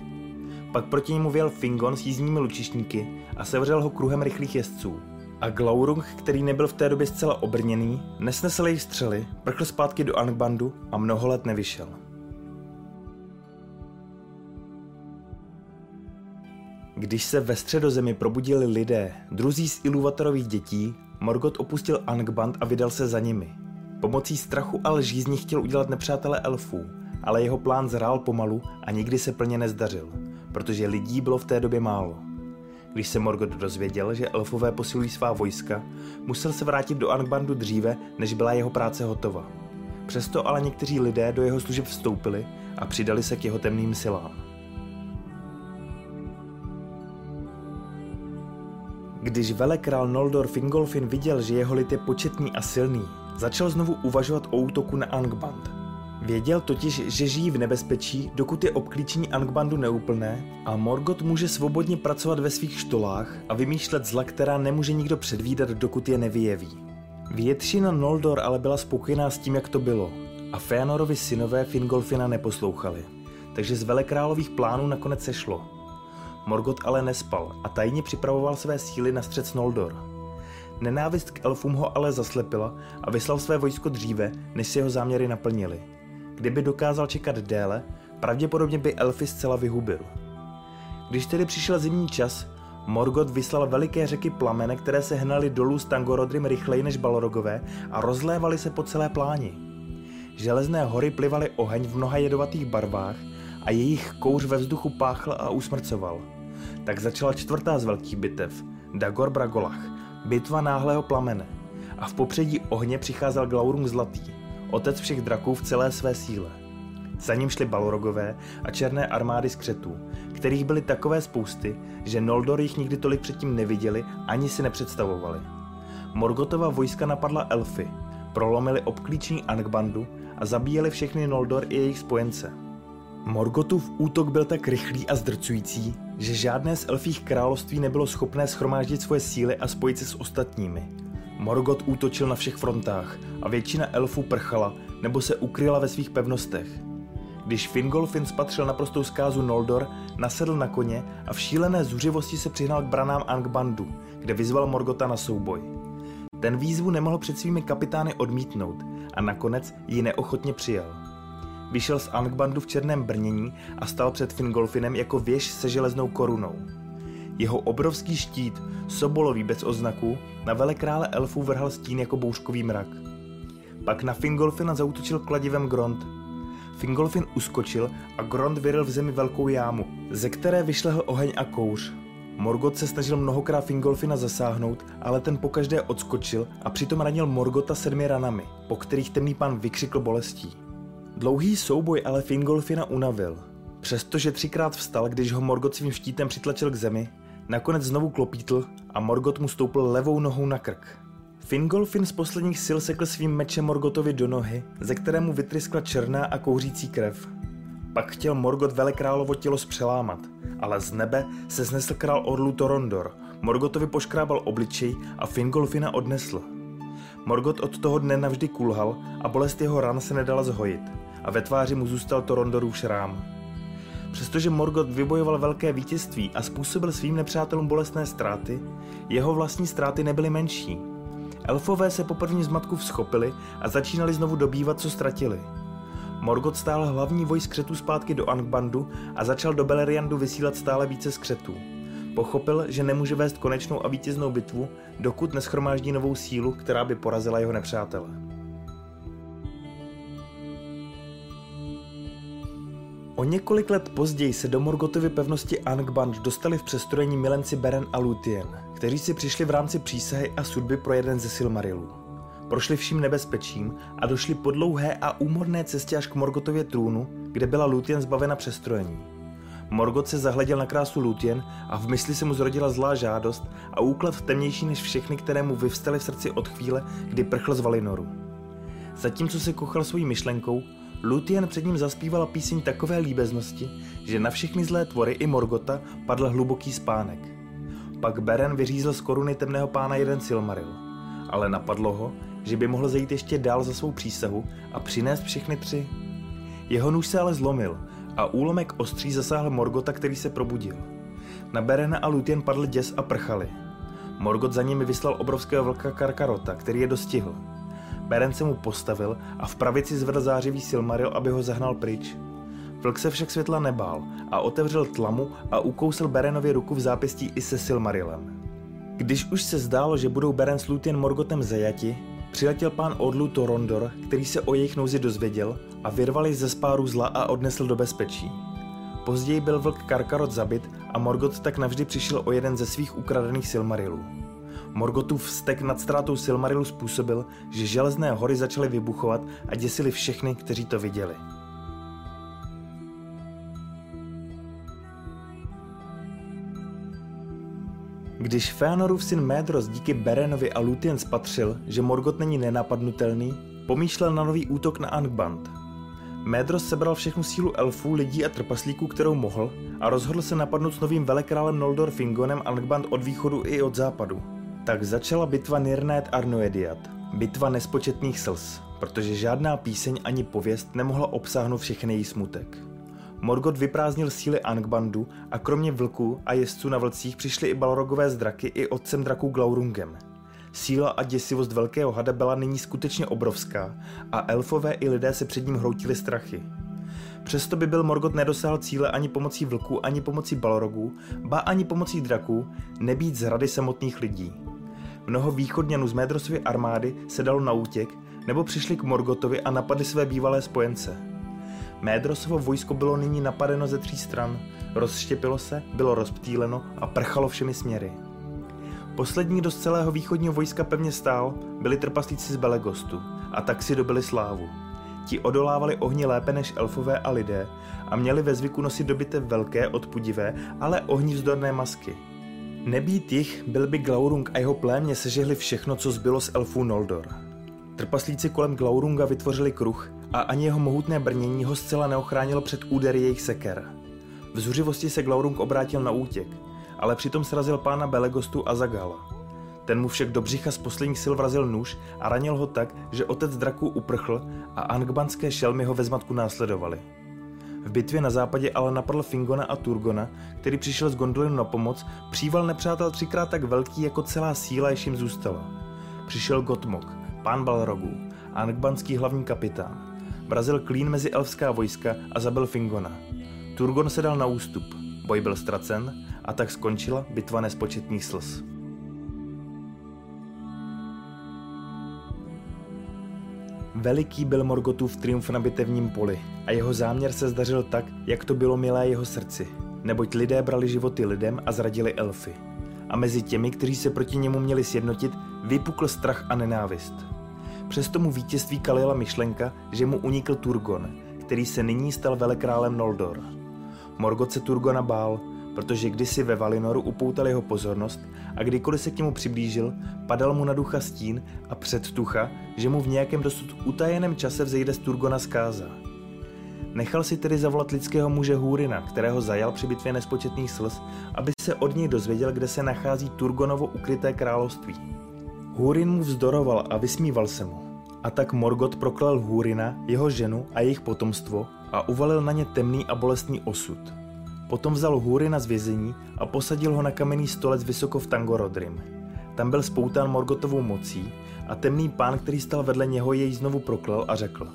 Pak proti němu věl Fingon s jízdními lučišníky a sevřel ho kruhem rychlých jezdců, a Glaurung, který nebyl v té době zcela obrněný, nesnesl jejich střely, prchl zpátky do Angbandu a mnoho let nevyšel. Když se ve středozemi probudili lidé, druzí z Iluvatorových dětí, Morgot opustil Angband a vydal se za nimi. Pomocí strachu a lží z nich chtěl udělat nepřátele elfů, ale jeho plán zrál pomalu a nikdy se plně nezdařil, protože lidí bylo v té době málo. Když se Morgoth dozvěděl, že elfové posilují svá vojska, musel se vrátit do Angbandu dříve, než byla jeho práce hotova. Přesto ale někteří lidé do jeho služeb vstoupili a přidali se k jeho temným silám. Když velekrál Noldor Fingolfin viděl, že jeho lid je početný a silný, začal znovu uvažovat o útoku na Angband. Věděl totiž, že žijí v nebezpečí, dokud je obklíčení Angbandu neúplné a Morgot může svobodně pracovat ve svých štolách a vymýšlet zla, která nemůže nikdo předvídat, dokud je nevyjeví. Většina Noldor ale byla spokojená s tím, jak to bylo a Feanorovi synové Fingolfina neposlouchali, takže z velekrálových plánů nakonec sešlo. Morgot ale nespal a tajně připravoval své síly na střed s Noldor. Nenávist k elfům ho ale zaslepila a vyslal své vojsko dříve, než si jeho záměry naplnili – Kdyby dokázal čekat déle, pravděpodobně by elfy zcela vyhubil. Když tedy přišel zimní čas, Morgoth vyslal veliké řeky plamene, které se hnaly dolů s Tangorodrim rychleji než Balrogové a rozlévaly se po celé pláni. Železné hory plivaly oheň v mnoha jedovatých barvách a jejich kouř ve vzduchu páchl a usmrcoval. Tak začala čtvrtá z velkých bitev, Dagor Bragolach, bitva náhlého plamene. A v popředí ohně přicházel Glaurung Zlatý, otec všech draků v celé své síle. Za ním šly Balrogové a černé armády skřetů, kterých byly takové spousty, že Noldor jich nikdy tolik předtím neviděli ani si nepředstavovali. Morgotova vojska napadla elfy, prolomili obklíčení Angbandu a zabíjeli všechny Noldor i jejich spojence. Morgotův útok byl tak rychlý a zdrcující, že žádné z elfích království nebylo schopné schromáždit svoje síly a spojit se s ostatními. Morgot útočil na všech frontách a většina elfů prchala nebo se ukryla ve svých pevnostech. Když Fingolfin spatřil naprostou zkázu Noldor, nasedl na koně a v šílené zuřivosti se přihnal k branám Angbandu, kde vyzval Morgota na souboj. Ten výzvu nemohl před svými kapitány odmítnout a nakonec ji neochotně přijal. Vyšel z Angbandu v černém brnění a stal před Fingolfinem jako věž se železnou korunou. Jeho obrovský štít, sobolový bez oznaků, na velekrále elfů vrhal stín jako bouřkový mrak. Pak na Fingolfina zautočil kladivem Grond. Fingolfin uskočil a Grond vyril v zemi velkou jámu, ze které vyšlehl oheň a kouř. Morgot se snažil mnohokrát Fingolfina zasáhnout, ale ten pokaždé odskočil a přitom ranil Morgota sedmi ranami, po kterých temný pan vykřikl bolestí. Dlouhý souboj ale Fingolfina unavil. Přestože třikrát vstal, když ho Morgot svým štítem přitlačil k zemi, nakonec znovu klopítl a Morgot mu stoupil levou nohou na krk. Fingolfin z posledních sil sekl svým mečem Morgotovi do nohy, ze kterému vytryskla černá a kouřící krev. Pak chtěl Morgot velekrálovo tělo zpřelámat, ale z nebe se znesl král Orlu Torondor, Morgotovi poškrábal obličej a Fingolfina odnesl. Morgot od toho dne navždy kulhal a bolest jeho ran se nedala zhojit a ve tváři mu zůstal Torondorův šrám. Přestože Morgot vybojoval velké vítězství a způsobil svým nepřátelům bolestné ztráty, jeho vlastní ztráty nebyly menší. Elfové se po první zmatku vzchopili a začínali znovu dobývat, co ztratili. Morgot stál hlavní voj skřetů zpátky do Angbandu a začal do Beleriandu vysílat stále více skřetů. Pochopil, že nemůže vést konečnou a vítěznou bitvu, dokud neschromáždí novou sílu, která by porazila jeho nepřátele. O několik let později se do Morgotovy pevnosti Angband dostali v přestrojení milenci Beren a Lúthien, kteří si přišli v rámci přísahy a sudby pro jeden ze Silmarilů. Prošli vším nebezpečím a došli po dlouhé a úmorné cestě až k Morgotově trůnu, kde byla Lúthien zbavena přestrojení. Morgot se zahleděl na krásu Lúthien a v mysli se mu zrodila zlá žádost a úklad temnější než všechny, které mu vyvstaly v srdci od chvíle, kdy prchl z Valinoru. Zatímco se kochal svojí myšlenkou, Lúthien před ním zaspívala píseň takové líbeznosti, že na všechny zlé tvory i Morgota padl hluboký spánek. Pak Beren vyřízl z koruny temného pána jeden Silmaril, ale napadlo ho, že by mohl zajít ještě dál za svou přísahu a přinést všechny tři. Jeho nůž se ale zlomil a úlomek ostří zasáhl Morgota, který se probudil. Na Berena a Lúthien padl děs a prchali. Morgot za nimi vyslal obrovského vlka Karkarota, který je dostihl. Beren se mu postavil a v pravici zvedl zářivý Silmaril, aby ho zahnal pryč. Vlk se však světla nebál a otevřel tlamu a ukousil Berenovi ruku v zápěstí i se Silmarilem. Když už se zdálo, že budou Beren s Lúthien Morgotem zajati, přiletěl pán Odlu Torondor, který se o jejich nouzi dozvěděl a vyrval ze spáru zla a odnesl do bezpečí. Později byl vlk Karkarot zabit a Morgot tak navždy přišel o jeden ze svých ukradených Silmarilů. Morgotův vztek nad ztrátou Silmarilu způsobil, že železné hory začaly vybuchovat a děsili všechny, kteří to viděli. Když Feanorův syn Médros díky Berenovi a Lúthien spatřil, že Morgot není nenapadnutelný, pomýšlel na nový útok na Angband. Médros sebral všechnu sílu elfů, lidí a trpaslíků, kterou mohl, a rozhodl se napadnout s novým velekrálem Noldor Fingonem Angband od východu i od západu. Tak začala bitva Nirnaet Arnoediat, bitva nespočetných slz, protože žádná píseň ani pověst nemohla obsáhnout všechny její smutek. Morgot vyprázdnil síly Angbandu a kromě vlků a jezdců na vlcích přišly i balrogové zdraky i otcem draků Glaurungem. Síla a děsivost velkého hada byla nyní skutečně obrovská a elfové i lidé se před ním hroutili strachy. Přesto by byl Morgot nedosáhl cíle ani pomocí vlků, ani pomocí balrogů, ba ani pomocí draků, nebýt z hrady samotných lidí. Mnoho východňanů z Médrosovy armády se dalo na útěk, nebo přišli k Morgotovi a napadli své bývalé spojence. Médrosovo vojsko bylo nyní napadeno ze tří stran, rozštěpilo se, bylo rozptýleno a prchalo všemi směry. Poslední, kdo z celého východního vojska pevně stál, byli trpaslíci z Belegostu a tak si dobili slávu. Ti odolávali ohni lépe než elfové a lidé a měli ve zvyku nosit do bitev velké, odpudivé, ale vzdorné masky. Nebýt jich, byl by Glaurung a jeho plémě sežehli všechno, co zbylo z elfů Noldor. Trpaslíci kolem Glaurunga vytvořili kruh a ani jeho mohutné brnění ho zcela neochránilo před údery jejich seker. V zuřivosti se Glaurung obrátil na útěk, ale přitom srazil pána Belegostu a Zagala. Ten mu však do břicha z posledních sil vrazil nůž a ranil ho tak, že otec draků uprchl a angbanské šelmy ho ve zmatku následovali. V bitvě na západě ale napadl Fingona a Turgona, který přišel z Gondolinu na pomoc, příval nepřátel třikrát tak velký jako celá síla, jež jim zůstala. Přišel Gotmok, pán Balrogů, angbanský hlavní kapitán. Vrazil klín mezi elfská vojska a zabil Fingona. Turgon se dal na ústup, boj byl ztracen a tak skončila bitva nespočetných slz. Veliký byl Morgotův triumf na bitevním poli a jeho záměr se zdařil tak, jak to bylo milé jeho srdci, neboť lidé brali životy lidem a zradili elfy. A mezi těmi, kteří se proti němu měli sjednotit, vypukl strach a nenávist. Přesto mu vítězství kalila myšlenka, že mu unikl Turgon, který se nyní stal velekrálem Noldor. Morgot se Turgona bál, protože kdysi ve Valinoru upoutal jeho pozornost a kdykoliv se k němu přiblížil, padal mu na ducha stín a předtucha, že mu v nějakém dosud utajeném čase vzejde z Turgona zkáza. Nechal si tedy zavolat lidského muže Húrina, kterého zajal při bitvě nespočetných slz, aby se od něj dozvěděl, kde se nachází Turgonovo ukryté království. Húrin mu vzdoroval a vysmíval se mu. A tak Morgot proklel Húrina, jeho ženu a jejich potomstvo a uvalil na ně temný a bolestný osud – Potom vzal hůry na zvězení a posadil ho na kamenný stolec vysoko v Tangorodrim. Tam byl spoután Morgotovou mocí a temný pán, který stal vedle něho, jej znovu proklel a řekl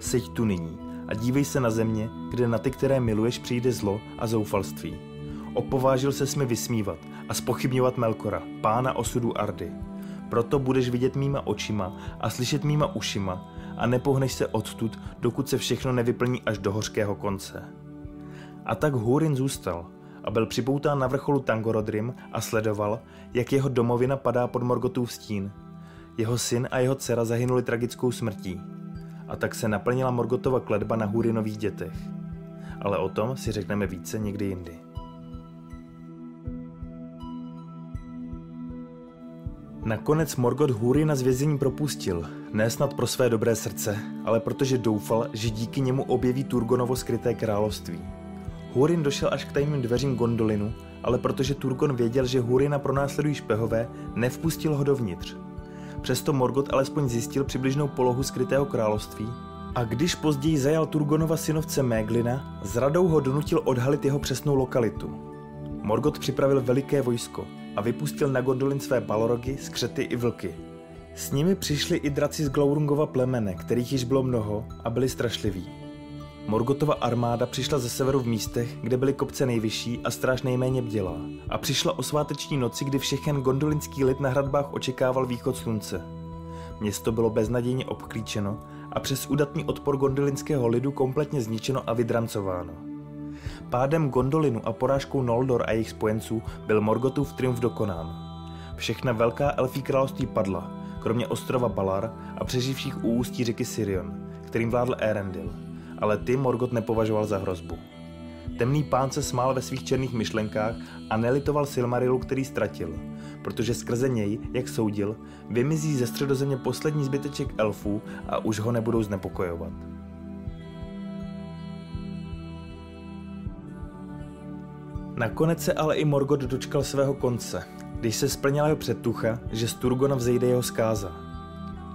Seď tu nyní a dívej se na země, kde na ty, které miluješ, přijde zlo a zoufalství. Opovážil se mi vysmívat a spochybňovat Melkora, pána osudu Ardy. Proto budeš vidět mýma očima a slyšet mýma ušima a nepohneš se odtud, dokud se všechno nevyplní až do hořkého konce. A tak Húrin zůstal a byl připoután na vrcholu Tangorodrim a sledoval, jak jeho domovina padá pod Morgotův stín. Jeho syn a jeho dcera zahynuli tragickou smrtí. A tak se naplnila Morgotova kledba na Húrinových dětech. Ale o tom si řekneme více někdy jindy. Nakonec Morgot Húrina z vězení propustil, ne snad pro své dobré srdce, ale protože doufal, že díky němu objeví Turgonovo skryté království. Húrin došel až k tajným dveřím Gondolinu, ale protože Turgon věděl, že Húrina pronásledují špehové, nevpustil ho dovnitř. Přesto Morgot alespoň zjistil přibližnou polohu skrytého království a když později zajal Turgonova synovce Méglina, s radou ho donutil odhalit jeho přesnou lokalitu. Morgot připravil veliké vojsko a vypustil na Gondolin své balorogy, skřety i vlky. S nimi přišli i draci z Glaurungova plemene, kterých již bylo mnoho a byli strašliví. Morgotova armáda přišla ze severu v místech, kde byly kopce nejvyšší a stráž nejméně bdělá. A přišla o sváteční noci, kdy všechen gondolinský lid na hradbách očekával východ slunce. Město bylo beznadějně obklíčeno a přes udatný odpor gondolinského lidu kompletně zničeno a vydrancováno. Pádem Gondolinu a porážkou Noldor a jejich spojenců byl Morgotův triumf dokonán. Všechna velká elfí království padla, kromě ostrova Balar a přeživších u ústí řeky Sirion, kterým vládl Erendil ale ty Morgot nepovažoval za hrozbu. Temný pán se smál ve svých černých myšlenkách a nelitoval Silmarilu, který ztratil, protože skrze něj, jak soudil, vymizí ze středozemě poslední zbyteček elfů a už ho nebudou znepokojovat. Nakonec se ale i Morgot dočkal svého konce, když se splnila jeho předtucha, že z Turgona vzejde jeho zkáza.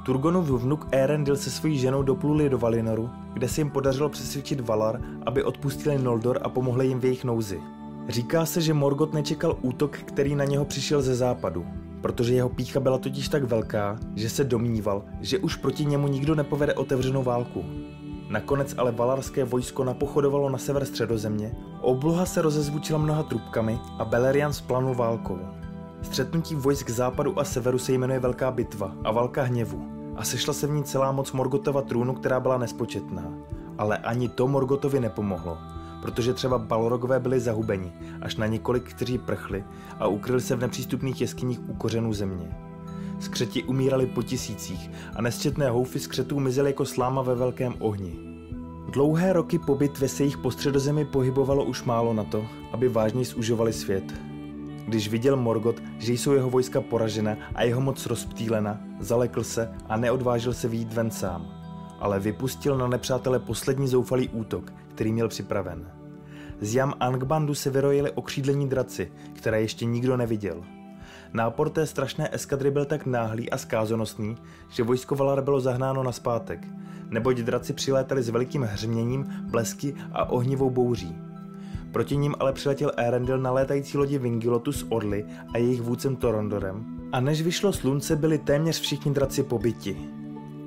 Turgonův vnuk Erendil se svojí ženou dopluli do Valinoru, kde se jim podařilo přesvědčit Valar, aby odpustili Noldor a pomohli jim v jejich nouzi. Říká se, že Morgot nečekal útok, který na něho přišel ze západu, protože jeho pícha byla totiž tak velká, že se domníval, že už proti němu nikdo nepovede otevřenou válku. Nakonec ale valarské vojsko napochodovalo na sever středozemě, obloha se rozezvučila mnoha trubkami a Beleriand splanul válkou. Střetnutí vojsk západu a severu se jmenuje Velká bitva a Válka hněvu a sešla se v ní celá moc Morgotova trůnu, která byla nespočetná. Ale ani to Morgotovi nepomohlo, protože třeba Balrogové byli zahubeni, až na několik, kteří prchli a ukryli se v nepřístupných jeskyních u kořenů země. Skřeti umírali po tisících a nesčetné houfy skřetů mizely jako sláma ve velkém ohni. Dlouhé roky po bitvě se jich po středozemi pohybovalo už málo na to, aby vážně zužovali svět. Když viděl Morgot, že jsou jeho vojska poražena a jeho moc rozptýlena, zalekl se a neodvážil se výjít ven sám, ale vypustil na nepřátele poslední zoufalý útok, který měl připraven. Z jam Angbandu se vyrojili okřídlení draci, které ještě nikdo neviděl. Nápor té strašné eskadry byl tak náhlý a skázonostný, že vojsko Valar bylo zahnáno na zpátek, neboť draci přilétali s velikým hřměním, blesky a ohnivou bouří. Proti ním ale přiletěl Erendil na létající lodi Vingilotu z Orly a jejich vůdcem Torondorem a než vyšlo slunce, byli téměř všichni draci pobyti.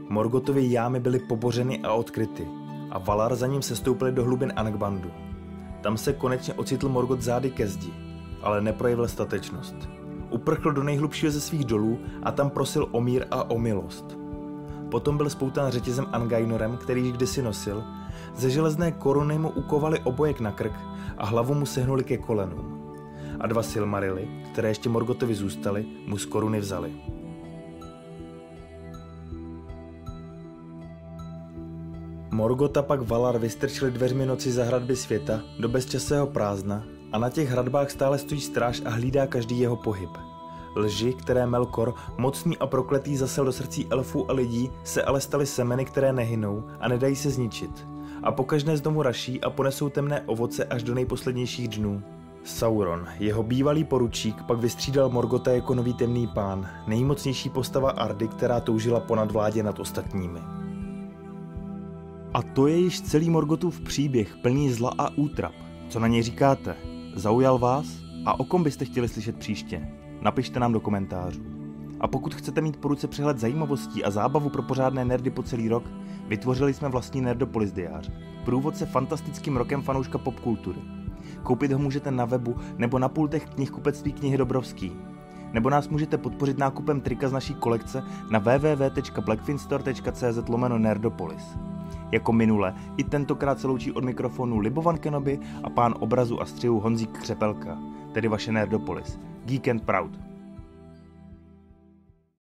Morgotovy jámy byly pobořeny a odkryty a Valar za ním sestoupili do hlubin Angbanu. Tam se konečně ocitl Morgot zády ke zdi, ale neprojevil statečnost. Uprchl do nejhlubšího ze svých dolů a tam prosil o mír a o milost. Potom byl spoután řetězem Angainorem, který již kdysi nosil, ze železné koruny mu ukovali obojek na krk a hlavu mu sehnuli ke kolenům. A dva Silmarily, které ještě Morgotovi zůstaly, mu z koruny vzali. Morgota pak Valar vystrčili dveřmi noci za hradby světa do bezčasého prázdna a na těch hradbách stále stojí stráž a hlídá každý jeho pohyb. Lži, které Melkor, mocný a prokletý, zasel do srdcí elfů a lidí, se ale staly semeny, které nehynou a nedají se zničit. A pokažné z domu raší a ponesou temné ovoce až do nejposlednějších dnů. Sauron, jeho bývalý poručík, pak vystřídal Morgota jako nový temný pán, nejmocnější postava Ardy, která toužila ponad vládě nad ostatními. A to je již celý Morgotův příběh, plný zla a útrap. Co na něj říkáte? Zaujal vás? A o kom byste chtěli slyšet příště? Napište nám do komentářů. A pokud chcete mít po ruce přehled zajímavostí a zábavu pro pořádné nerdy po celý rok, vytvořili jsme vlastní Nerdopolis diář. Průvodce fantastickým rokem fanouška popkultury. Koupit ho můžete na webu nebo na pultech knihkupectví knihy Dobrovský. Nebo nás můžete podpořit nákupem trika z naší kolekce na www.blackfinstore.cz lomeno Nerdopolis. Jako minule, i tentokrát se loučí od mikrofonu Libovan Kenobi a pán obrazu a střihu Honzík Křepelka, tedy vaše Nerdopolis. Geek and Proud.